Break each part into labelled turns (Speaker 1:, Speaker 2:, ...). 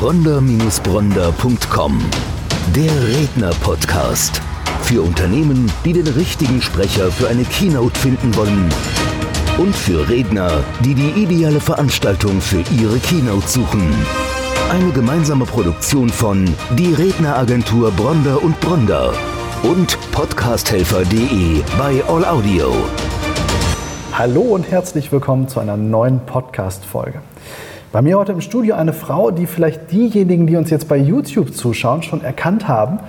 Speaker 1: bronder-bronder.com. Der Redner-Podcast. Für Unternehmen, die den richtigen Sprecher für eine Keynote finden wollen. Und für Redner, die die ideale Veranstaltung für ihre Keynote suchen. Eine gemeinsame Produktion von Die Redneragentur Bronder und Bronder und podcasthelfer.de bei All Audio.
Speaker 2: Hallo und herzlich willkommen zu einer neuen Podcast-Folge. Bei mir heute im Studio eine Frau, die vielleicht diejenigen, die uns jetzt bei YouTube zuschauen, schon erkannt haben.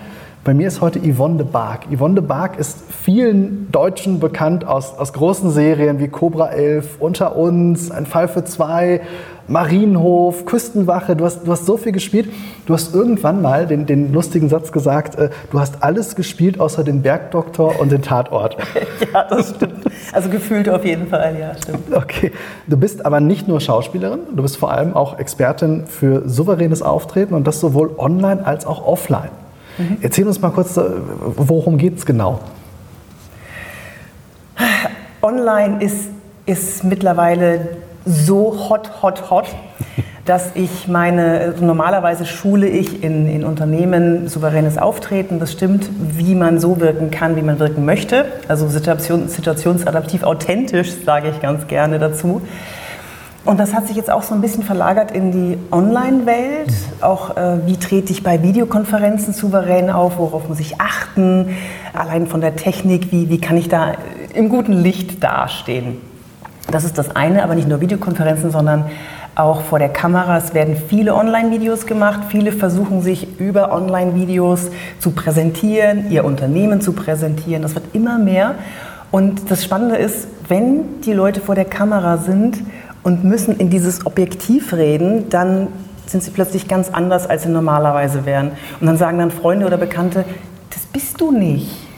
Speaker 2: Bei mir ist heute Yvonne de Barg. Yvonne de Barg ist vielen Deutschen bekannt aus, aus großen Serien wie Cobra 11, Unter uns, Ein Fall für zwei, Marienhof, Küstenwache. Du hast, du hast so viel gespielt. Du hast irgendwann mal den, den lustigen Satz gesagt, äh, du hast alles gespielt außer den Bergdoktor und den Tatort.
Speaker 3: ja, das stimmt. Also gefühlt auf jeden Fall, ja, stimmt.
Speaker 2: Okay. Du bist aber nicht nur Schauspielerin, du bist vor allem auch Expertin für souveränes Auftreten und das sowohl online als auch offline. Mhm. Erzähl uns mal kurz, äh, worum geht es genau?
Speaker 3: Online ist, ist mittlerweile so hot, hot, hot, dass ich meine, also normalerweise schule ich in, in Unternehmen souveränes Auftreten. Das stimmt, wie man so wirken kann, wie man wirken möchte. Also Situation, situationsadaptiv authentisch, sage ich ganz gerne dazu. Und das hat sich jetzt auch so ein bisschen verlagert in die Online-Welt. Auch äh, wie trete ich bei Videokonferenzen souverän auf, worauf muss ich achten, allein von der Technik, wie, wie kann ich da im guten Licht dastehen. Das ist das eine, aber nicht nur Videokonferenzen, sondern auch vor der Kamera. Es werden viele Online-Videos gemacht. Viele versuchen sich über Online-Videos zu präsentieren, ihr Unternehmen zu präsentieren. Das wird immer mehr. Und das Spannende ist, wenn die Leute vor der Kamera sind, und müssen in dieses Objektiv reden, dann sind sie plötzlich ganz anders, als sie normalerweise wären. Und dann sagen dann Freunde oder Bekannte, das bist du nicht.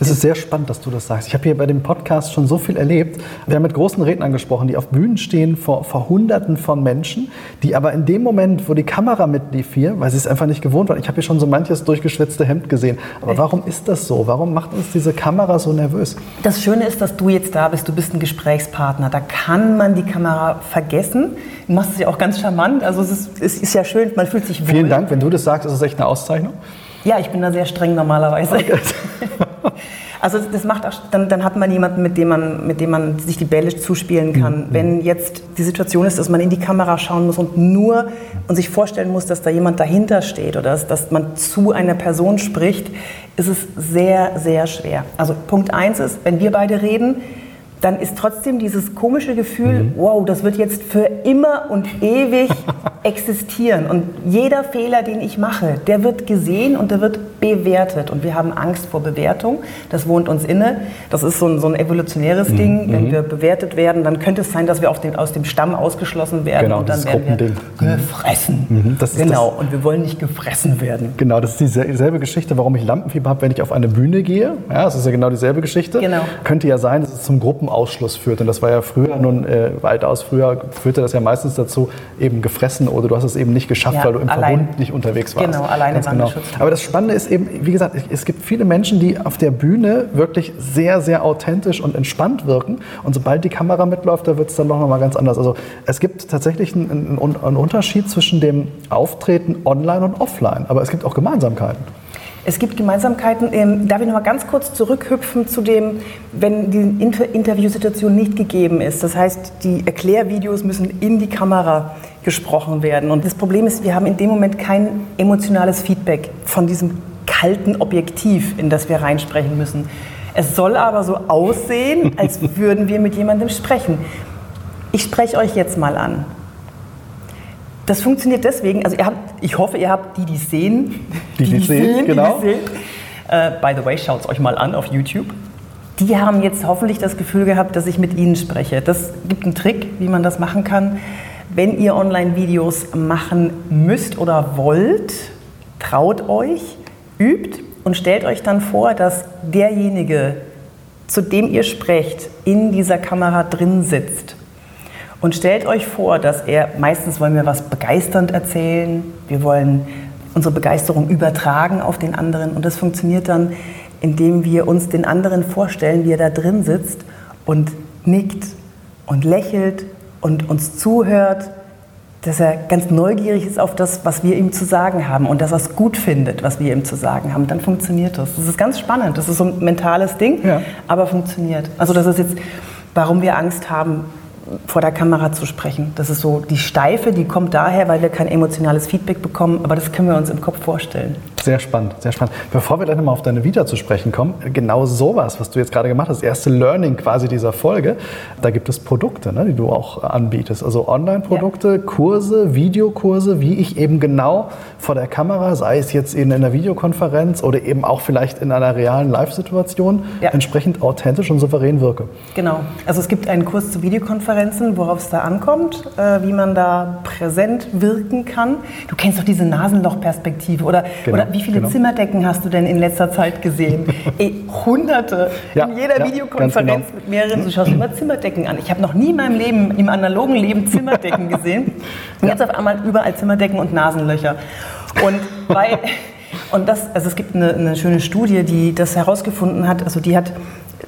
Speaker 2: Es ist sehr spannend, dass du das sagst. Ich habe hier bei dem Podcast schon so viel erlebt. Wir haben mit großen Rednern gesprochen, die auf Bühnen stehen vor, vor Hunderten von Menschen, die aber in dem Moment, wo die Kamera mitlief hier, weil sie es einfach nicht gewohnt waren, ich habe hier schon so manches durchgeschwitzte Hemd gesehen. Aber warum ist das so? Warum macht uns diese Kamera so nervös?
Speaker 3: Das Schöne ist, dass du jetzt da bist. Du bist ein Gesprächspartner. Da kann man die Kamera vergessen. Du machst es ja auch ganz charmant. Also es ist, es ist ja schön, man fühlt sich wohl.
Speaker 2: Vielen Dank. Wenn du das sagst, ist es echt eine Auszeichnung.
Speaker 3: Ja, ich bin da sehr streng normalerweise. Okay. Also das macht auch, dann, dann hat man jemanden, mit dem man, mit dem man sich die Bälle zuspielen kann. Mhm. Wenn jetzt die Situation ist, dass man in die Kamera schauen muss und nur und sich vorstellen muss, dass da jemand dahinter steht oder dass, dass man zu einer Person spricht, ist es sehr, sehr schwer. Also Punkt eins ist, wenn wir beide reden, dann ist trotzdem dieses komische Gefühl, mhm. wow, das wird jetzt für immer und ewig existieren. Und jeder Fehler, den ich mache, der wird gesehen und der wird bewertet. Und wir haben Angst vor Bewertung. Das wohnt uns inne. Das ist so ein, so ein evolutionäres mhm. Ding. Wenn mhm. wir bewertet werden, dann könnte es sein, dass wir den, aus dem Stamm ausgeschlossen werden.
Speaker 2: Genau,
Speaker 3: und dann
Speaker 2: werden wir
Speaker 3: gefressen. Mhm. genau, und wir wollen nicht gefressen werden.
Speaker 2: Genau, das ist dieselbe Geschichte, warum ich Lampenfieber habe, wenn ich auf eine Bühne gehe. Ja, das ist ja genau dieselbe Geschichte. Genau. Könnte ja sein, dass es zum Gruppenausschluss führt. Und das war ja früher, nun äh, weitaus früher, führte das ja meistens dazu, eben gefressen oder du hast es eben nicht geschafft, ja, weil du im allein. Verbund nicht unterwegs warst.
Speaker 3: Genau, alleine Ganz genau.
Speaker 2: Aber das Spannende ist eben, wie gesagt, es gibt viele Menschen, die auf der Bühne wirklich sehr, sehr authentisch und entspannt wirken. Und sobald die Kamera mitläuft, da wird es dann doch nochmal ganz anders. Also es gibt tatsächlich einen, einen Unterschied zwischen dem Auftreten online und offline. Aber es gibt auch Gemeinsamkeiten.
Speaker 3: Es gibt Gemeinsamkeiten. Ähm, darf ich noch mal ganz kurz zurückhüpfen zu dem, wenn die Inter Interviewsituation nicht gegeben ist. Das heißt, die Erklärvideos müssen in die Kamera gesprochen werden. Und das Problem ist, wir haben in dem Moment kein emotionales Feedback von diesem kalten Objektiv, in das wir reinsprechen müssen. Es soll aber so aussehen, als würden wir mit jemandem sprechen. Ich spreche euch jetzt mal an. Das funktioniert deswegen, also habt, ich hoffe, ihr habt die, die sehen.
Speaker 2: Die, die, die sehen, sehen, genau. Die, sehen.
Speaker 3: Uh, by the way, schaut es euch mal an auf YouTube. Die haben jetzt hoffentlich das Gefühl gehabt, dass ich mit ihnen spreche. Das gibt einen Trick, wie man das machen kann. Wenn ihr Online-Videos machen müsst oder wollt, traut euch, übt und stellt euch dann vor, dass derjenige, zu dem ihr sprecht, in dieser Kamera drin sitzt. Und stellt euch vor, dass er, meistens wollen wir was begeisternd erzählen, wir wollen unsere Begeisterung übertragen auf den anderen und das funktioniert dann, indem wir uns den anderen vorstellen, wie er da drin sitzt und nickt und lächelt und uns zuhört, dass er ganz neugierig ist auf das, was wir ihm zu sagen haben und dass er es gut findet, was wir ihm zu sagen haben. Dann funktioniert das. Das ist ganz spannend. Das ist so ein mentales Ding,
Speaker 2: Ja.
Speaker 3: aber funktioniert. Also das ist jetzt, warum wir Angst haben, vor der Kamera zu sprechen. Das ist so die Steife, die kommt daher, weil wir kein emotionales Feedback bekommen, aber das können wir uns im Kopf vorstellen.
Speaker 2: Sehr spannend, sehr spannend. Bevor wir gleich nochmal auf deine Vita zu sprechen kommen, genau sowas, was du jetzt gerade gemacht hast, erste Learning quasi dieser Folge, da gibt es Produkte, ne, die du auch anbietest. Also Online-Produkte, Kurse, Videokurse, wie ich eben genau vor der Kamera, sei es jetzt in einer Videokonferenz oder eben auch vielleicht in einer realen Live-Situation,
Speaker 3: Ja.
Speaker 2: entsprechend authentisch und souverän wirke.
Speaker 3: Genau. Also es gibt einen Kurs zu Videokonferenzen, worauf es da ankommt, äh, wie man da präsent wirken kann. Du kennst doch diese Nasenlochperspektive oder,
Speaker 2: Genau,
Speaker 3: oder wie viele
Speaker 2: genau.
Speaker 3: Zimmerdecken hast du denn in letzter Zeit gesehen? Ey, hunderte.
Speaker 2: Ja,
Speaker 3: in jeder
Speaker 2: ja,
Speaker 3: Videokonferenz
Speaker 2: genau.
Speaker 3: mit mehreren, du schaust immer Zimmerdecken an. Ich habe noch nie in meinem Leben, im analogen Leben Zimmerdecken gesehen. Und jetzt auf einmal überall Zimmerdecken und Nasenlöcher. Und weil... Und das, also es gibt eine, eine schöne Studie, die das herausgefunden hat. Also die hat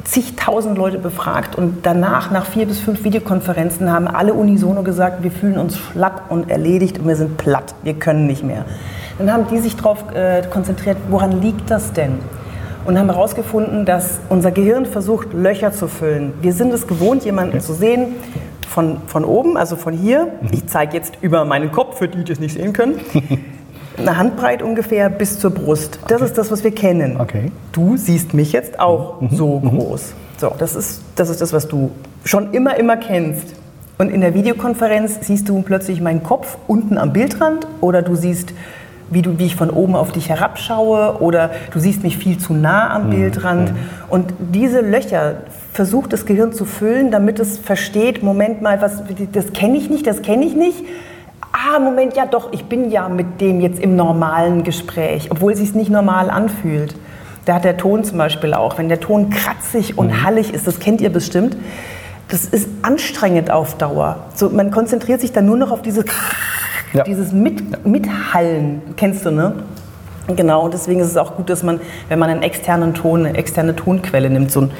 Speaker 3: zigtausend Leute befragt und danach, nach vier bis fünf Videokonferenzen, haben alle unisono gesagt, wir fühlen uns schlapp und erledigt und wir sind platt, wir können nicht mehr. Dann haben die sich darauf äh, konzentriert, woran liegt das denn? Und haben herausgefunden, dass unser Gehirn versucht, Löcher zu füllen. Wir sind es gewohnt, jemanden zu sehen von, von oben, also von hier. Ich zeige jetzt über meinen Kopf, für die, die es nicht sehen können. Eine Handbreit ungefähr bis zur Brust. Das ist das, was wir kennen.
Speaker 2: Okay.
Speaker 3: Du siehst mich jetzt auch so groß. So, das ist, das ist das, was du schon immer, immer kennst. Und in der Videokonferenz siehst du plötzlich meinen Kopf unten am Bildrand oder du siehst, wie, du, wie ich von oben auf dich herabschaue oder du siehst mich viel zu nah am Bildrand. Und diese Löcher versucht das Gehirn zu füllen, damit es versteht, Moment mal, was, das kenne ich nicht, das kenne ich nicht. Ah, Moment, ja doch, ich bin ja mit dem jetzt im normalen Gespräch, obwohl es sich nicht normal anfühlt. Da hat der Ton zum Beispiel auch, wenn der Ton kratzig und hallig ist, das kennt ihr bestimmt, das ist anstrengend auf Dauer. So, man konzentriert sich dann nur noch auf dieses,
Speaker 2: Ja.
Speaker 3: dieses Mit, Mithallen, kennst du, ne? Genau, und deswegen ist es auch gut, dass man, wenn man einen externen Ton, eine externe Tonquelle nimmt, so ein,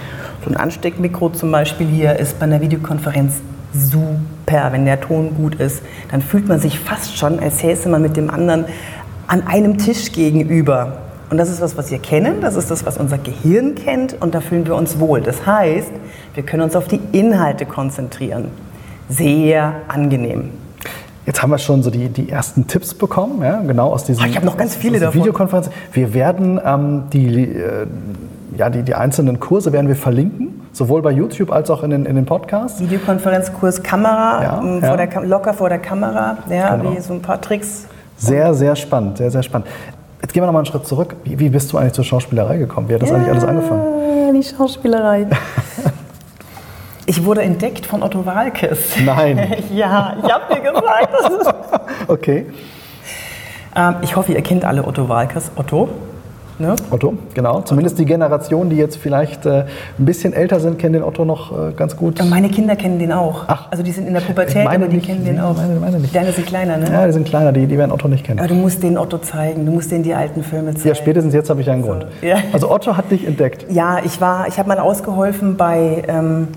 Speaker 3: so ein Ansteckmikro zum Beispiel hier ist bei einer Videokonferenz super. Wenn der Ton gut ist, dann fühlt man sich fast schon, als säße man mit dem anderen an einem Tisch gegenüber. Und das ist was, was wir kennen, das ist das, was unser Gehirn kennt und da fühlen wir uns wohl. Das heißt, wir können uns auf die Inhalte konzentrieren. Sehr angenehm.
Speaker 2: Jetzt haben wir schon so die, die ersten Tipps bekommen, ja, genau aus diesen
Speaker 3: Ah, ich noch ganz viele davon.
Speaker 2: Wir werden ähm, die, äh, ja, die, die einzelnen Kurse werden wir verlinken, sowohl bei YouTube als auch in den, in den Podcasts.
Speaker 3: Videokonferenzkurs, Kamera,
Speaker 2: Ja,
Speaker 3: ähm,
Speaker 2: ja.
Speaker 3: Vor der, locker vor der Kamera, ja,
Speaker 2: Genau.
Speaker 3: wie so ein paar Tricks.
Speaker 2: Sehr, sehr spannend, sehr, sehr spannend. Jetzt gehen wir noch mal einen Schritt zurück. Wie, wie bist du eigentlich zur Schauspielerei gekommen? Wie hat das eigentlich alles angefangen?
Speaker 3: Die Schauspielerei. Ich wurde entdeckt von Otto Walkes.
Speaker 2: Nein.
Speaker 3: ja, ich habe dir gesagt. Das ist
Speaker 2: Okay.
Speaker 3: ähm, ich hoffe, ihr kennt alle Otto Walkes. Otto, ne?
Speaker 2: Otto, genau. Zumindest die Generation, die jetzt vielleicht äh, ein bisschen älter sind, kennen den Otto noch äh, ganz gut.
Speaker 3: Und meine Kinder kennen den auch.
Speaker 2: Ach.
Speaker 3: Also die sind in der Pubertät,
Speaker 2: Meine
Speaker 3: aber die
Speaker 2: nicht.
Speaker 3: kennen den auch.
Speaker 2: meine- meine nicht.
Speaker 3: Deine sind kleiner, ne?
Speaker 2: Ja, die sind kleiner, die, die werden Otto nicht kennen.
Speaker 3: Aber du musst den Otto zeigen, du musst denen die alten Filme zeigen.
Speaker 2: Ja, spätestens jetzt habe ich einen Grund.
Speaker 3: ja.
Speaker 2: Also Otto hat dich entdeckt.
Speaker 3: Ja, ich war, ich habe mal ausgeholfen bei, ähm,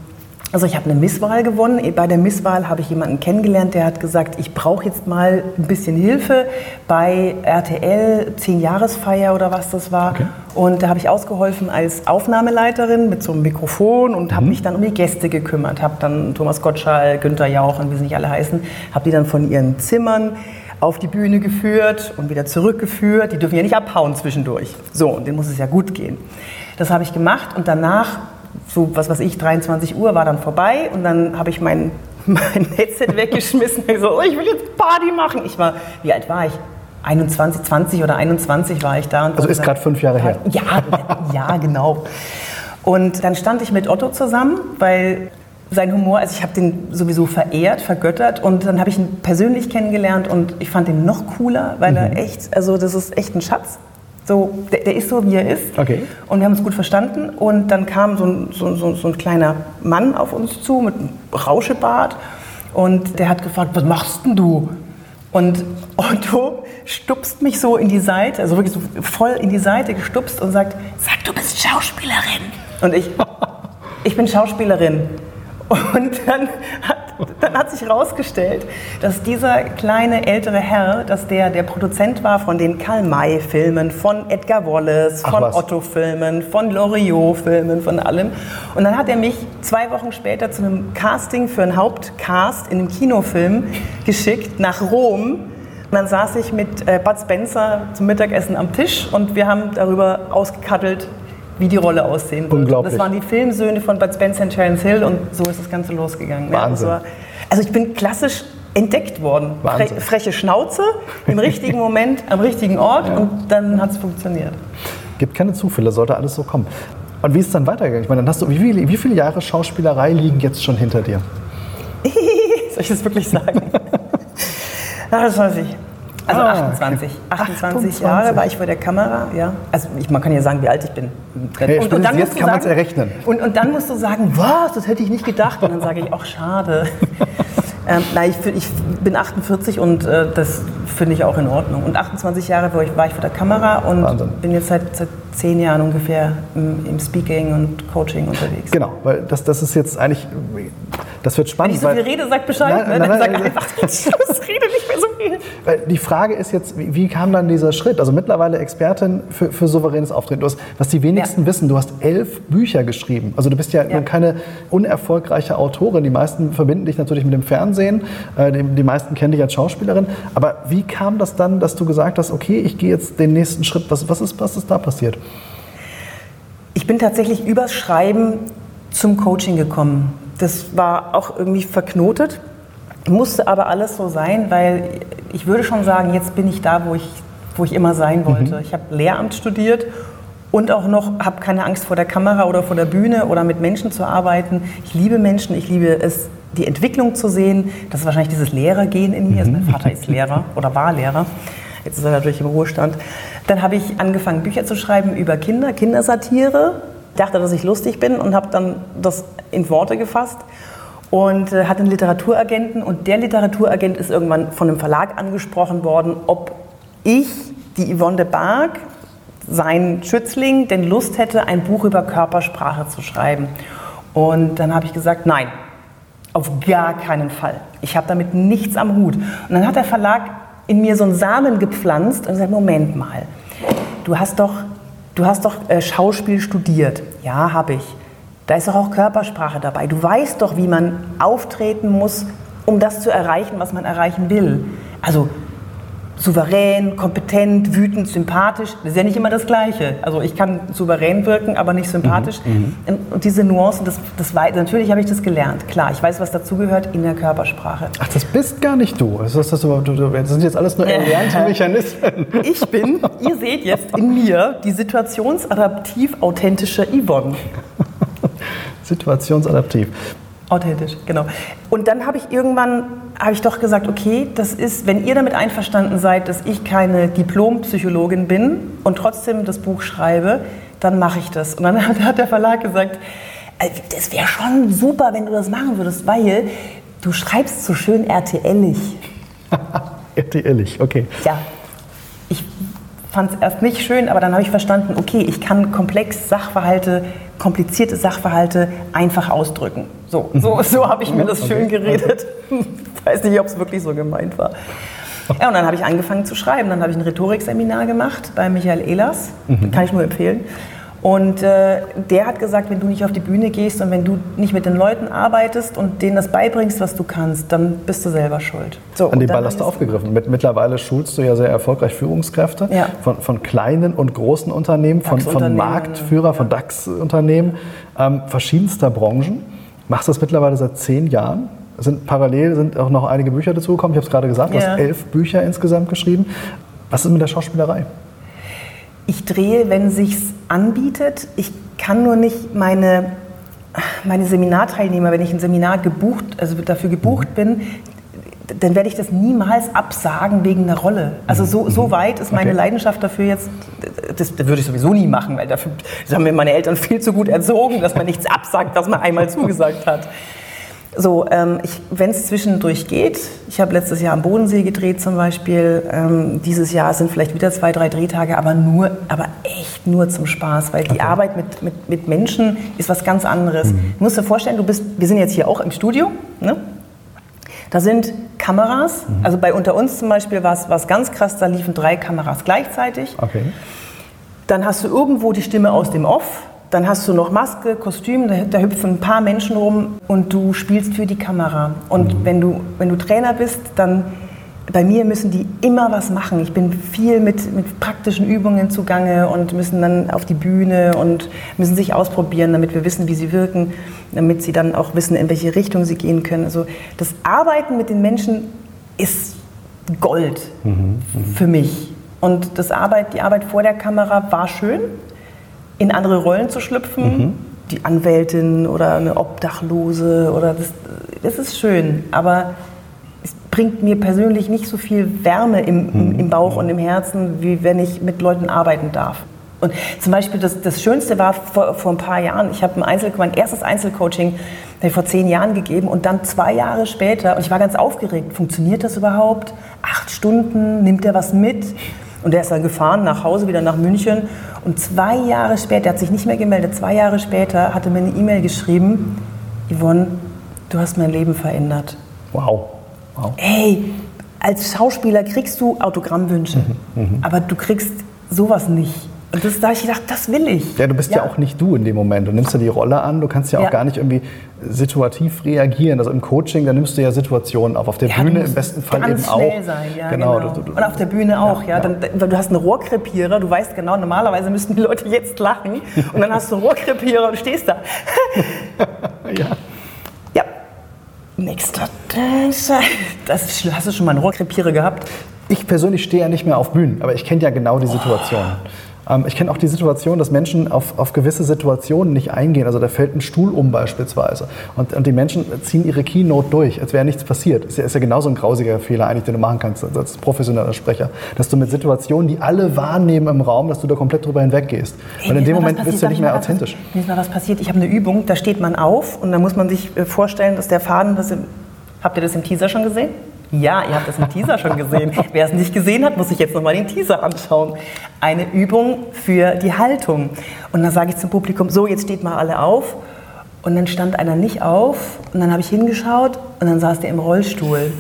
Speaker 3: also ich habe eine Misswahl gewonnen. Bei der Misswahl habe ich jemanden kennengelernt, der hat gesagt, ich brauche jetzt mal ein bisschen Hilfe bei RTL 10 Jahresfeier oder was das war.
Speaker 2: Okay.
Speaker 3: Und da habe ich ausgeholfen als Aufnahmeleiterin mit so einem Mikrofon und habe mich dann um die Gäste gekümmert. Habe dann Thomas Gottschall, Günther Jauch und wie sie nicht alle heißen, habe die dann von ihren Zimmern auf die Bühne geführt und wieder zurückgeführt. Die dürfen ja nicht abhauen zwischendurch. So, und denen muss es ja gut gehen. Das habe ich gemacht und danach, so was weiß ich, 23 Uhr war dann vorbei und dann habe ich mein, mein Headset weggeschmissen. Ich so, oh, ich will jetzt Party machen. Ich war, wie alt war ich? 21, 20 oder 21 war ich da.
Speaker 2: Also ist gerade fünf Jahre her.
Speaker 3: ja, ja, genau. Und dann stand ich mit Otto zusammen, weil sein Humor, also ich habe den sowieso verehrt, vergöttert und dann habe ich ihn persönlich kennengelernt und ich fand ihn noch cooler, weil er echt, also das ist echt ein Schatz. So, der, der ist so, wie er ist.
Speaker 2: Okay.
Speaker 3: Und wir haben uns gut verstanden und dann kam so ein, so, so, so ein kleiner Mann auf uns zu mit einem Rauschebart und der hat gefragt, was machst denn du? Und Otto stupst mich so in die Seite, also wirklich so voll in die Seite gestupst und sagt, sag, du bist Schauspielerin. Und ich, ich bin Schauspielerin. Und dann hat dann hat sich herausgestellt, dass dieser kleine ältere Herr, dass der der Produzent war von den Karl-May-Filmen, von Edgar Wallace, von. Otto-Filmen, von Loriot-Filmen, von allem. Und dann hat er mich zwei Wochen später zu einem Casting für einen Hauptcast in einem Kinofilm geschickt nach Rom. Und dann saß ich mit äh, Bud Spencer zum Mittagessen am Tisch und wir haben darüber ausgekattelt, wie die Rolle aussehen wird.
Speaker 2: Unglaublich.
Speaker 3: Das waren die Filmsöhne von Bud Spencer und Terence Hill und so ist das Ganze losgegangen. Ja,
Speaker 2: Wahnsinn.
Speaker 3: das war, also ich bin klassisch entdeckt worden.
Speaker 2: Wahnsinn.
Speaker 3: freche Schnauze, im richtigen Moment, am richtigen Ort und dann hat es funktioniert.
Speaker 2: Gibt keine Zufälle, sollte alles so kommen. Und wie ist es dann weitergegangen? Ich meine, dann hast du, wie viele, wie viele Jahre Schauspielerei liegen jetzt schon hinter dir?
Speaker 3: Soll ich das wirklich sagen? Na, das weiß ich. Also
Speaker 2: Ah,
Speaker 3: 28. 28
Speaker 2: 28.
Speaker 3: Jahre war ich vor der Kamera, ja. Also ich, man kann ja sagen, wie alt ich bin.
Speaker 2: Hey, spätestens jetzt
Speaker 3: musst du
Speaker 2: kann man's
Speaker 3: sagen-
Speaker 2: errechnen.
Speaker 3: Und, und dann musst du sagen, was, das hätte ich nicht gedacht. Und dann sage ich, ach schade. ähm, nein, ich, ich bin 48 und äh, das finde ich auch in Ordnung. Und 28 Jahre war ich, war ich vor der Kamera und
Speaker 2: Wahnsinn.
Speaker 3: bin jetzt seit, seit zehn Jahren ungefähr im, im Speaking und Coaching unterwegs.
Speaker 2: Genau, weil das, das ist jetzt eigentlich, das wird
Speaker 3: Wenn
Speaker 2: spannend.
Speaker 3: ich so viel
Speaker 2: weil,
Speaker 3: rede, sag Bescheid.
Speaker 2: Nein,
Speaker 3: ne?
Speaker 2: nein,
Speaker 3: Dann
Speaker 2: nein,
Speaker 3: sag einfach jetzt Schluss, rede nicht so viel.
Speaker 2: weil die Frage ist jetzt, wie, wie kam dann dieser Schritt? Also mittlerweile Expertin für, für souveränes Auftreten. Du hast, was die wenigsten
Speaker 3: Ja.
Speaker 2: wissen, du hast elf Bücher geschrieben. Also du bist ja,
Speaker 3: Ja.
Speaker 2: keine unerfolgreiche Autorin. Die meisten verbinden dich natürlich mit dem Fernsehen. Äh, die, die meisten kennen dich als Schauspielerin. Aber wie kam das dann, dass du gesagt hast, okay, ich gehe jetzt den nächsten Schritt. Was, was, ist, was ist da passiert?
Speaker 3: Ich bin tatsächlich übers Schreiben zum Coaching gekommen. Das war auch irgendwie verknotet, musste aber alles so sein, weil ich würde schon sagen, jetzt bin ich da, wo ich, wo ich immer sein wollte. Ich habe Lehramt studiert und auch noch habe keine Angst vor der Kamera oder vor der Bühne oder mit Menschen zu arbeiten. Ich liebe Menschen, ich liebe es, die Entwicklung zu sehen. Das ist wahrscheinlich dieses Lehrergehen in mir. Also mein Vater ist Lehrer oder war Lehrer. Jetzt ist er natürlich im Ruhestand. Dann habe ich angefangen, Bücher zu schreiben über Kinder, Kindersatire. Dachte, dass ich lustig bin und habe dann das in Worte gefasst und äh, hatte einen Literaturagenten. Und der Literaturagent ist irgendwann von einem Verlag angesprochen worden, ob ich, die Yvonne de Barg, sein Schützling, denn Lust hätte, ein Buch über Körpersprache zu schreiben. Und dann habe ich gesagt, nein, auf gar keinen Fall. Ich habe damit nichts am Hut. Und dann hat der Verlag in mir so einen Samen gepflanzt und gesagt, Moment mal, du hast doch, du hast doch äh, Schauspiel studiert. Ja, habe ich. Da ist doch auch Körpersprache dabei. Du weißt doch, wie man auftreten muss, um das zu erreichen, was man erreichen will. Also souverän, kompetent, wütend, sympathisch, das ist ja nicht immer das Gleiche. Also ich kann souverän wirken, aber nicht sympathisch. Und diese Nuancen, das, das weiß, natürlich habe ich das gelernt. Klar, ich weiß, was dazugehört in der Körpersprache.
Speaker 2: Ach, das bist gar nicht du. Das, ist das, du, das sind jetzt alles nur erlernte Mechanismen.
Speaker 3: Ich bin, ihr seht jetzt in mir die situationsadaptiv authentische Yvonne.
Speaker 2: Situationsadaptiv.
Speaker 3: Authentisch, genau. Und dann habe ich irgendwann, habe ich doch gesagt, okay, das ist, wenn ihr damit einverstanden seid, dass ich keine Diplompsychologin bin und trotzdem das Buch schreibe, dann mache ich das. Und dann hat, der Verlag gesagt, äh, das wäre schon super, wenn du das machen würdest, weil du schreibst so schön RTL-ig.
Speaker 2: Ehrlich, okay.
Speaker 3: Ja, fand es erst nicht schön, aber dann habe ich verstanden, okay, ich kann komplex Sachverhalte, komplizierte Sachverhalte einfach ausdrücken. So, so, so habe ich mir das schön geredet. Ich weiß nicht, ob es wirklich so gemeint war. Ja, und dann habe ich angefangen zu schreiben. Dann habe ich ein Rhetorikseminar gemacht bei Michael Ehlers. Kann ich nur empfehlen. Und äh, der hat gesagt, wenn du nicht auf die Bühne gehst und wenn du nicht mit den Leuten arbeitest und denen das beibringst, was du kannst, dann bist du selber schuld. So,
Speaker 2: An
Speaker 3: und
Speaker 2: den Ball hast du aufgegriffen. Mit, mittlerweile schulst du ja sehr erfolgreich Führungskräfte
Speaker 3: Ja.
Speaker 2: von, von kleinen und großen Unternehmen, von, von Marktführer, von DAX-Unternehmen, ähm, verschiedenster Branchen. Machst das mittlerweile seit zehn Jahren. Es Sind parallel sind auch noch einige Bücher dazugekommen. Ich habe es gerade gesagt, du
Speaker 3: Ja.
Speaker 2: hast elf Bücher insgesamt geschrieben. Was ist mit der Schauspielerei?
Speaker 3: Ich drehe, wenn sich's anbietet. Ich kann nur nicht meine, meine Seminarteilnehmer, wenn ich ein Seminar gebucht, also dafür gebucht bin, dann werde ich das niemals absagen wegen einer Rolle. Also so, so weit ist meine
Speaker 2: Okay.
Speaker 3: Leidenschaft dafür jetzt, das, das würde ich sowieso nie machen, weil dafür das haben mir meine Eltern viel zu gut erzogen, dass man nichts absagt, was man einmal zugesagt hat. So, ähm, wenn es zwischendurch geht, ich habe letztes Jahr am Bodensee gedreht zum Beispiel, ähm, dieses Jahr sind vielleicht wieder zwei, drei Drehtage, aber nur, aber echt nur zum Spaß, weil die Arbeit mit, mit, mit Menschen ist was ganz anderes. Du musst dir vorstellen, du bist, wir sind jetzt hier auch im Studio, ne? Da sind Kameras, also bei unter uns zum Beispiel war es ganz krass, da liefen drei Kameras gleichzeitig.
Speaker 2: Okay.
Speaker 3: Dann hast du irgendwo die Stimme aus dem Off, dann hast du noch Maske, Kostüm, da, da hüpfen ein paar Menschen rum und du spielst für die Kamera. Und wenn, du, wenn du Trainer bist, dann bei mir müssen die immer was machen. Ich bin viel mit, mit praktischen Übungen zugange und müssen dann auf die Bühne und müssen sich ausprobieren, damit wir wissen, wie sie wirken, damit sie dann auch wissen, in welche Richtung sie gehen können. Also das Arbeiten mit den Menschen ist Gold für mich. Und das Arbeit, die Arbeit vor der Kamera war schön, in andere Rollen zu schlüpfen. Die Anwältin oder eine Obdachlose oder das, das ist schön. Aber es bringt mir persönlich nicht so viel Wärme im, im, im Bauch und im Herzen, wie wenn ich mit Leuten arbeiten darf. Und zum Beispiel das, das Schönste war vor, vor ein paar Jahren, ich habe ein Einzel, mein erstes Einzelcoaching vor zehn Jahren gegeben und dann zwei Jahre später, und ich war ganz aufgeregt, funktioniert das überhaupt? Acht Stunden, nimmt er was mit? Und der ist dann gefahren nach Hause, wieder nach München. Und zwei Jahre später, er hat sich nicht mehr gemeldet, zwei Jahre später hat er mir eine E-Mail geschrieben, Yvonne, du hast mein Leben verändert.
Speaker 2: Wow. wow.
Speaker 3: Ey, als Schauspieler kriegst du Autogrammwünsche, aber du kriegst sowas nicht. Und das, da habe ich gedacht, das will ich.
Speaker 2: Ja, du bist ja. auch nicht du in dem Moment. Du nimmst ja die Rolle an, du kannst ja auch
Speaker 3: Ja.
Speaker 2: gar nicht irgendwie situativ reagieren. Also im Coaching, da nimmst du ja Situationen auf. Auf der
Speaker 3: Ja, du
Speaker 2: Bühne im besten Fall eben
Speaker 3: schnell
Speaker 2: auch.
Speaker 3: sein, ja,
Speaker 2: genau.
Speaker 3: genau.
Speaker 2: Du, du,
Speaker 3: und auf der Bühne auch, ja.
Speaker 2: ja.
Speaker 3: Dann, du hast einen Rohrkrepierer, du weißt genau, normalerweise müssten die Leute jetzt lachen. Und dann hast du einen Rohrkrepierer und stehst da.
Speaker 2: ja.
Speaker 3: Ja. Nächster. Das ist, hast du schon mal einen Rohrkrepierer gehabt?
Speaker 2: Ich persönlich stehe ja nicht mehr auf Bühnen, aber ich kenne ja genau die Situation. Ähm, Ich kenne auch die Situation, dass Menschen auf, auf gewisse Situationen nicht eingehen. Also da fällt ein Stuhl um beispielsweise. Und, und die Menschen ziehen ihre Keynote durch, als wäre nichts passiert. Ist ja, ist ja genauso ein grausiger Fehler eigentlich, den du machen kannst als, professioneller Sprecher. Dass du mit Situationen, die alle wahrnehmen im Raum, dass du da komplett drüber hinweggehst. Weil in dem Moment bist du ja nicht mehr authentisch.
Speaker 3: Mir ist mal was passiert. Ich habe eine Übung, da steht man auf und da muss man sich äh, vorstellen, dass der Faden, das im, habt ihr das im Teaser schon gesehen? Ja, ihr habt das im Teaser schon gesehen. Wer es nicht gesehen hat, muss sich jetzt nochmal den Teaser anschauen. Eine Übung für die Haltung. Und dann sage ich zum Publikum, so, jetzt steht mal alle auf. Und dann stand einer nicht auf und dann habe ich hingeschaut und dann saß der im Rollstuhl.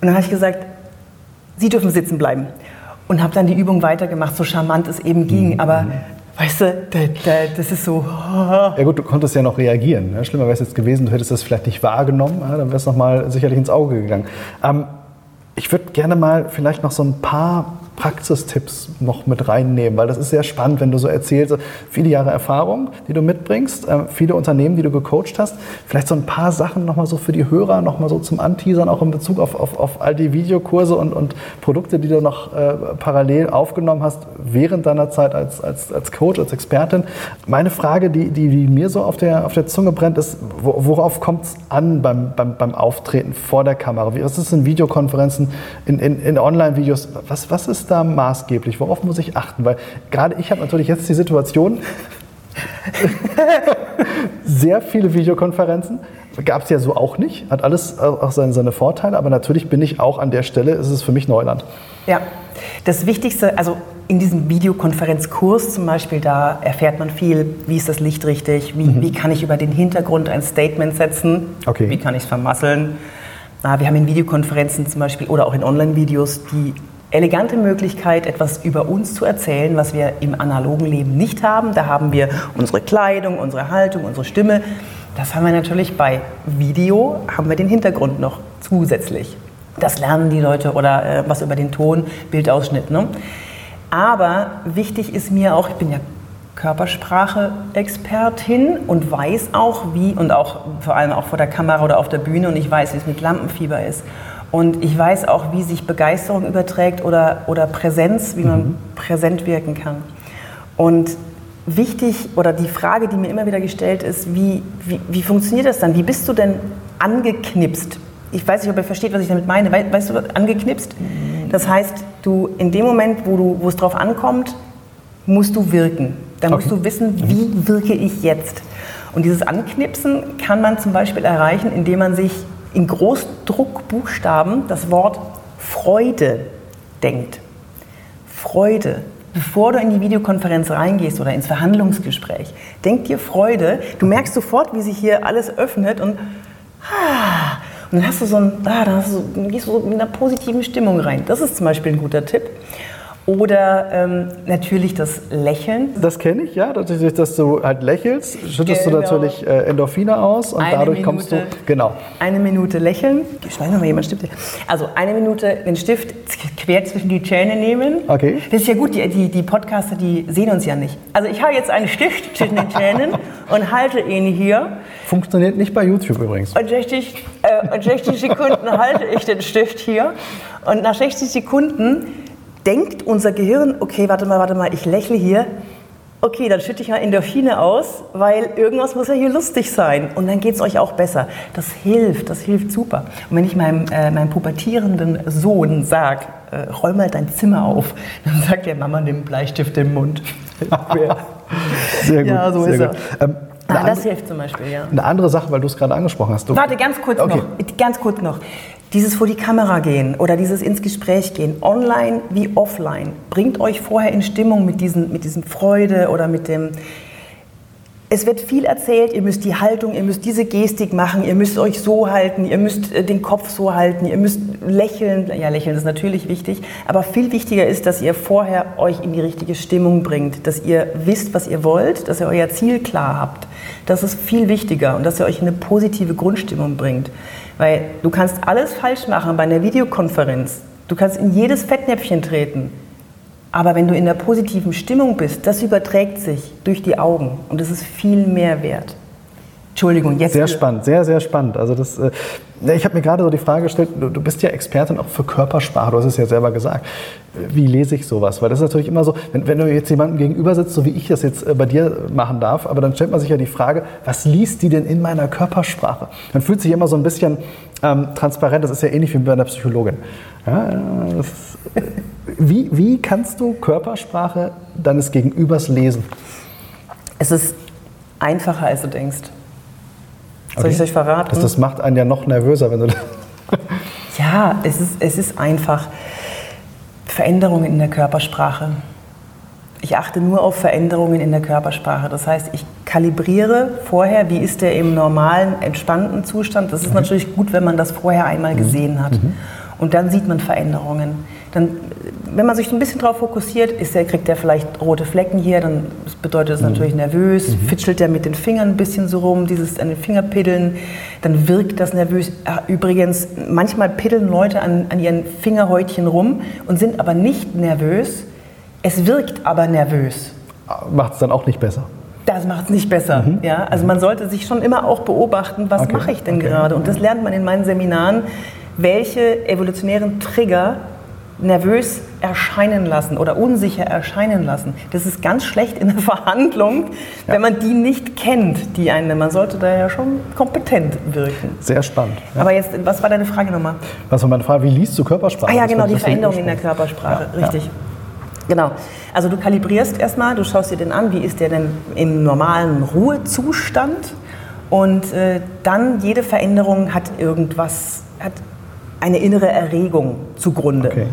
Speaker 3: Und dann habe ich gesagt, Sie dürfen sitzen bleiben. Und habe dann die Übung weitergemacht, so charmant es eben ging. Aber weißt du, da, da, das ist so.
Speaker 2: Ja gut, du konntest ja noch reagieren. Ne? Schlimmer wäre es jetzt gewesen, du hättest das vielleicht nicht wahrgenommen, ja, dann wäre es nochmal sicherlich ins Auge gegangen. Ähm, ich würde gerne mal vielleicht noch so ein paar Praxistipps noch mit reinnehmen, weil das ist sehr spannend, wenn du so erzählst, viele Jahre Erfahrung, die du mitbringst, äh, viele Unternehmen, die du gecoacht hast. Vielleicht so ein paar Sachen nochmal so für die Hörer, nochmal so zum Anteasern, auch in Bezug auf, auf, auf all die Videokurse und, und Produkte, die du noch äh, parallel aufgenommen hast während deiner Zeit als, als, als Coach, als Expertin. Meine Frage, die, die, die mir so auf der, auf der Zunge brennt, ist, wo- worauf kommt es an beim, beim, beim Auftreten vor der Kamera? Was ist in Videokonferenzen, in, in, in Online-Videos? Was, was ist da maßgeblich? Worauf muss ich achten? Weil gerade ich habe natürlich jetzt die Situation, sehr viele Videokonferenzen. Gab es ja so auch nicht. Hat alles auch seine, seine Vorteile. Aber natürlich bin ich auch an der Stelle, ist es für mich Neuland.
Speaker 3: Ja, das Wichtigste, also in diesem Videokonferenzkurs zum Beispiel, da erfährt man viel, wie ist das Licht richtig, wie, wie kann ich über den Hintergrund ein Statement setzen,
Speaker 2: Okay.
Speaker 3: wie kann ich es vermasseln. Na, wir haben in Videokonferenzen zum Beispiel oder auch in Online-Videos die elegante Möglichkeit, etwas über uns zu erzählen, was wir im analogen Leben nicht haben. Da haben wir unsere Kleidung, unsere Haltung, unsere Stimme. Das haben wir natürlich bei Video, haben wir den Hintergrund noch zusätzlich. Das lernen die Leute oder äh, was über den Ton, Bildausschnitt. Ne? Aber wichtig ist mir auch, ich bin ja Körpersprache-Expertin und weiß auch, wie, und auch vor allem auch vor der Kamera oder auf der Bühne, und ich weiß, wie es mit Lampenfieber ist. Und ich weiß auch, wie sich Begeisterung überträgt oder, oder Präsenz, wie man präsent wirken kann. Und wichtig, oder die Frage, die mir immer wieder gestellt ist, wie, wie, wie funktioniert das dann? Wie bist du denn angeknipst? Ich weiß nicht, ob ihr versteht, was ich damit meine. Wei- Weißt du, angeknipst? Das heißt, du in dem Moment, wo, du, wo es drauf ankommt, musst du wirken. Dann musst
Speaker 2: Okay.
Speaker 3: du wissen, wie wirke ich jetzt. Und dieses Anknipsen kann man zum Beispiel erreichen, indem man sich in Großdruckbuchstaben das Wort Freude denkt. Freude. Bevor du in die Videokonferenz reingehst oder ins Verhandlungsgespräch, denk dir Freude. Du merkst sofort, wie sich hier alles öffnet und, ah, Und dann hast du so ein, ah, dann, du, dann gehst du so mit einer positiven Stimmung rein. Das ist zum Beispiel ein guter Tipp. Oder ähm, natürlich das Lächeln.
Speaker 2: Das kenne ich, ja. Dadurch, dass du halt lächelst, schüttest
Speaker 3: Genau.
Speaker 2: du natürlich äh, Endorphine aus und
Speaker 3: Eine
Speaker 2: dadurch kommst du.
Speaker 3: Minute.
Speaker 2: Genau.
Speaker 3: Eine Minute lächeln. Schneid noch mal jemand Stift. Also eine Minute den Stift quer zwischen die Zähne nehmen.
Speaker 2: Okay.
Speaker 3: Das ist ja gut, die, die, die Podcaster, die sehen uns ja nicht. Also ich habe jetzt einen Stift zwischen den Zähnen und halte ihn hier.
Speaker 2: Funktioniert nicht bei YouTube übrigens.
Speaker 3: Und 60, äh, und 60 Sekunden halte ich den Stift hier. Und nach 60 Sekunden denkt unser Gehirn, okay, warte mal, warte mal, ich lächle hier. Okay, dann schütte ich mal Endorphine aus, weil irgendwas muss ja hier lustig sein. Und dann geht es euch auch besser. Das hilft, das hilft super. Und wenn ich meinem, äh, meinem pubertierenden Sohn sage, äh, räum mal dein Zimmer auf, dann sagt er, Mama, nimm Bleistift im Mund.
Speaker 2: Sehr gut.
Speaker 3: Ja, so ist er.
Speaker 2: gut. Ähm, eine,
Speaker 3: Ah, das
Speaker 2: andere,
Speaker 3: hilft zum Beispiel, ja.
Speaker 2: eine andere Sache, weil du es gerade angesprochen hast. Du,
Speaker 3: Warte, ganz kurz
Speaker 2: Okay.
Speaker 3: noch. Ganz kurz noch. Dieses vor die Kamera gehen oder dieses ins Gespräch gehen, online wie offline, bringt euch vorher in Stimmung mit, diesen, mit diesem Freude oder mit dem. Es wird viel erzählt, ihr müsst die Haltung, ihr müsst diese Gestik machen, ihr müsst euch so halten, ihr müsst äh, den Kopf so halten, ihr müsst lächeln. Ja, lächeln ist natürlich wichtig, aber viel wichtiger ist, dass ihr vorher euch in die richtige Stimmung bringt, dass ihr wisst, was ihr wollt, dass ihr euer Ziel klar habt. Das ist viel wichtiger und dass ihr euch in eine positive Grundstimmung bringt. Weil du kannst alles falsch machen bei einer Videokonferenz. Du kannst in jedes Fettnäpfchen treten. Aber wenn du in der positiven Stimmung bist, das überträgt sich durch die Augen und das ist viel mehr wert. Entschuldigung, jetzt.
Speaker 2: Sehr spannend, sehr, sehr spannend. Also das, äh, ich habe mir gerade so die Frage gestellt, du, bist ja Expertin auch für Körpersprache, du hast es ja selber gesagt. Wie lese ich sowas? Weil das ist natürlich immer so, wenn, wenn du jetzt jemandem gegenüber sitzt, so wie ich das jetzt äh, bei dir machen darf, aber dann stellt man sich ja die Frage, was liest die denn in meiner Körpersprache? Man fühlt sich immer so ein bisschen ähm, transparent, das ist ja ähnlich wie bei einer Psychologin. Ja, das, äh, wie, wie kannst du Körpersprache deines Gegenübers lesen?
Speaker 3: Es ist einfacher, als du denkst. Soll
Speaker 2: Okay.
Speaker 3: ich es euch verraten?
Speaker 2: Das, das macht einen ja noch nervöser, wenn du
Speaker 3: Ja, es ist, es ist einfach Veränderungen in der Körpersprache. Ich achte nur auf Veränderungen in der Körpersprache. Das heißt, ich kalibriere vorher, wie ist der im normalen, entspannten Zustand. Das ist natürlich gut, wenn man das vorher einmal gesehen hat. Und dann sieht man Veränderungen. Dann, wenn man sich so ein bisschen darauf fokussiert, ist der, kriegt der vielleicht rote Flecken hier, dann bedeutet das natürlich nervös, fitschelt der mit den Fingern ein bisschen so rum, dieses an den Fingerpiddeln, dann wirkt das nervös. Ach, übrigens, manchmal piddeln Leute an, an ihren Fingerhäutchen rum und sind aber nicht nervös. Es wirkt aber nervös.
Speaker 2: macht es dann auch nicht besser.
Speaker 3: Das macht es nicht besser. Ja? Also man sollte sich schon immer auch beobachten, was
Speaker 2: Okay,
Speaker 3: mache ich denn
Speaker 2: okay.
Speaker 3: gerade? Und das lernt man in meinen Seminaren, welche evolutionären Trigger nervös erscheinen lassen oder unsicher erscheinen lassen. Das ist ganz schlecht in der Verhandlung, wenn man die nicht kennt, die eine. Man sollte da ja schon kompetent wirken.
Speaker 2: Sehr spannend. Ja.
Speaker 3: Aber jetzt, was war deine Frage nochmal?
Speaker 2: Was war meine Frage? Wie liest du Körpersprache?
Speaker 3: Ah ja,
Speaker 2: Das
Speaker 3: genau, die Veränderung in der. Körpersprache,
Speaker 2: Ja,
Speaker 3: richtig. Genau. Also du kalibrierst erstmal, du schaust dir den an, wie ist der denn im normalen Ruhezustand und äh, dann jede Veränderung hat irgendwas, hat eine innere Erregung zugrunde.
Speaker 2: Okay.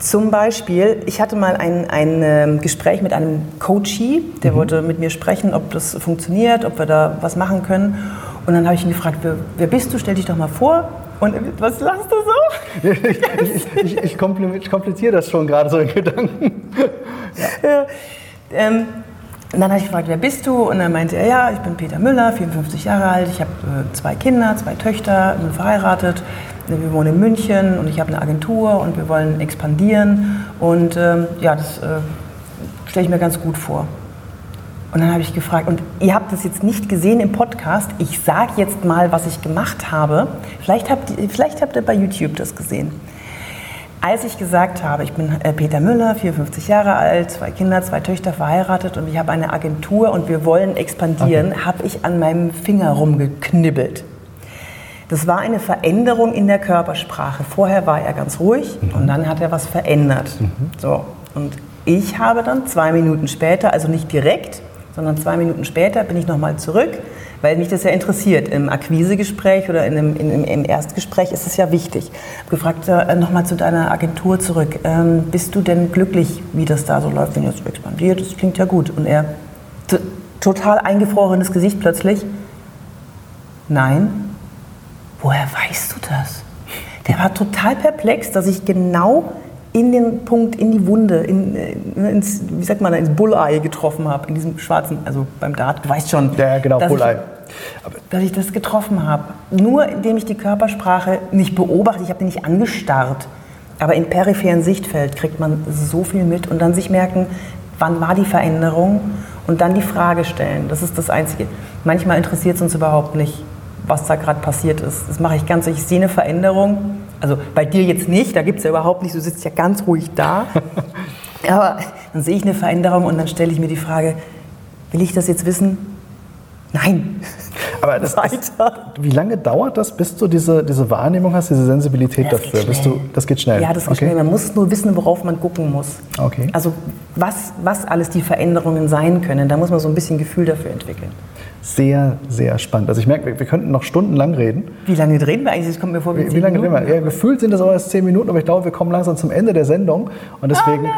Speaker 3: Zum Beispiel, ich hatte mal ein, ein ähm, Gespräch mit einem Coachee,
Speaker 2: Mhm.
Speaker 3: der wollte mit mir sprechen, ob das funktioniert, ob wir da was machen können. Und dann habe ich ihn gefragt, wer, wer bist du? Stell dich doch mal vor. Und was lachst du so?
Speaker 2: Ich, ich, ich, ich, kompli- ich kompliziere das schon gerade so in Gedanken.
Speaker 3: Ja. Ähm, und dann habe ich gefragt, wer bist du? Und dann meinte er, ja, ich bin Peter Müller, 54 Jahre alt, ich habe äh, zwei Kinder, zwei Töchter, bin verheiratet, wir wohnen in München und ich habe eine Agentur und wir wollen expandieren. Und ähm, ja, das äh, stelle ich mir ganz gut vor. Und dann habe ich gefragt, und ihr habt das jetzt nicht gesehen im Podcast, ich sage jetzt mal, was ich gemacht habe. Vielleicht habt, ihr, vielleicht habt ihr bei YouTube das gesehen. Als ich gesagt habe, ich bin äh, Peter Müller, 54 Jahre alt, zwei Kinder, zwei Töchter verheiratet und ich habe eine Agentur und wir wollen expandieren, habe ich an meinem Finger rumgeknibbelt. Das war eine Veränderung in der Körpersprache. Vorher war er ganz ruhig und dann hat er was verändert. So. Und ich habe dann zwei Minuten später, also nicht direkt, sondern zwei Minuten später bin ich nochmal zurück, weil mich das ja interessiert. Im Akquisegespräch oder in einem, in, im- Erstgespräch ist es ja wichtig. Ich habe gefragt, äh, nochmal zu deiner Agentur zurück. Ähm, bist du denn glücklich, wie das da so läuft, wenn ihr so expandiert? Das klingt ja gut. Und er, total eingefrorenes Gesicht plötzlich. Nein, woher weißt du das? Der war total perplex, dass ich genau in den Punkt, in die Wunde, in, äh, ins, wie sagt man, ins Bulleye getroffen habe, in diesem schwarzen, also beim Dart, du weißt schon.
Speaker 2: Ja, genau,
Speaker 3: dass
Speaker 2: Bulleye.
Speaker 3: Ich, dass ich das getroffen habe. Nur indem ich die Körpersprache nicht beobachte, ich habe die nicht angestarrt. Aber im peripheren Sichtfeld kriegt man so viel mit und dann sich merken, wann war die Veränderung und dann die Frage stellen. Das ist das Einzige. Manchmal interessiert es uns überhaupt nicht, was da gerade passiert ist. Das mache ich ganz so. Ich sehe eine Veränderung. Also bei dir jetzt nicht, da gibt es ja überhaupt nicht, du sitzt ja ganz ruhig da. Aber dann sehe ich eine Veränderung und dann stelle ich mir die Frage, will ich das jetzt wissen? Nein.
Speaker 2: Aber das ist, wie lange dauert das, bis du diese, diese Wahrnehmung hast, diese Sensibilität
Speaker 3: Das
Speaker 2: dafür?
Speaker 3: geht
Speaker 2: Bis du, das geht schnell.
Speaker 3: Ja, das geht
Speaker 2: okay.
Speaker 3: schnell. Man muss nur wissen, worauf man gucken muss.
Speaker 2: Okay.
Speaker 3: Also was, was alles die Veränderungen sein können. Da muss man so ein bisschen Gefühl dafür entwickeln.
Speaker 2: Sehr, sehr spannend. Also ich merke, wir, könnten noch stundenlang reden.
Speaker 3: Wie lange drehen wir eigentlich? Das kommt mir vor wie,
Speaker 2: Wie, wie lange reden
Speaker 3: Minuten.
Speaker 2: wir? Ja, gefühlt sind das aber erst zehn Minuten, aber ich glaube, wir kommen langsam zum Ende der Sendung. Und deswegen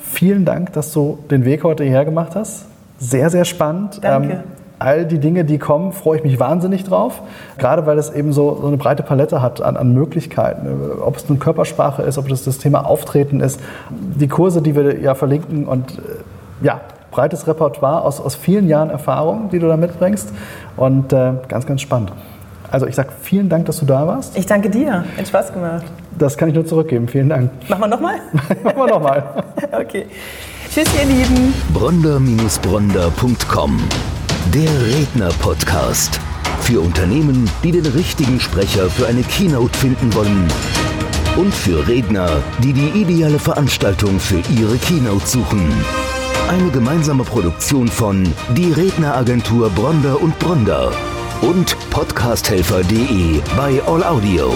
Speaker 2: vielen Dank, dass du den Weg heute hierher gemacht hast. Sehr, sehr spannend. Ähm,
Speaker 3: Danke.
Speaker 2: all die Dinge, die kommen, freue ich mich wahnsinnig drauf. Gerade weil es eben so, so eine breite Palette hat an, an Möglichkeiten. Ob es nun Körpersprache ist, ob das das Thema Auftreten ist. Die Kurse, die wir ja verlinken und äh, ja, breites Repertoire aus, aus vielen Jahren Erfahrung, die du da mitbringst. Und äh, ganz, ganz spannend. Also ich sage vielen Dank, dass du da warst.
Speaker 3: Ich danke dir. Hat Spaß gemacht.
Speaker 2: Das kann ich nur zurückgeben. Vielen Dank.
Speaker 3: Machen wir nochmal?
Speaker 2: Machen wir nochmal.
Speaker 3: okay. Tschüss, ihr Lieben.
Speaker 1: Bronder-Bronder.com Der Redner-Podcast. Für Unternehmen, die den richtigen Sprecher für eine Keynote finden wollen. Und für Redner, die die ideale Veranstaltung für ihre Keynote suchen. Eine gemeinsame Produktion von Die Redneragentur Bronder und Bronder und podcasthelfer.de bei All Audio.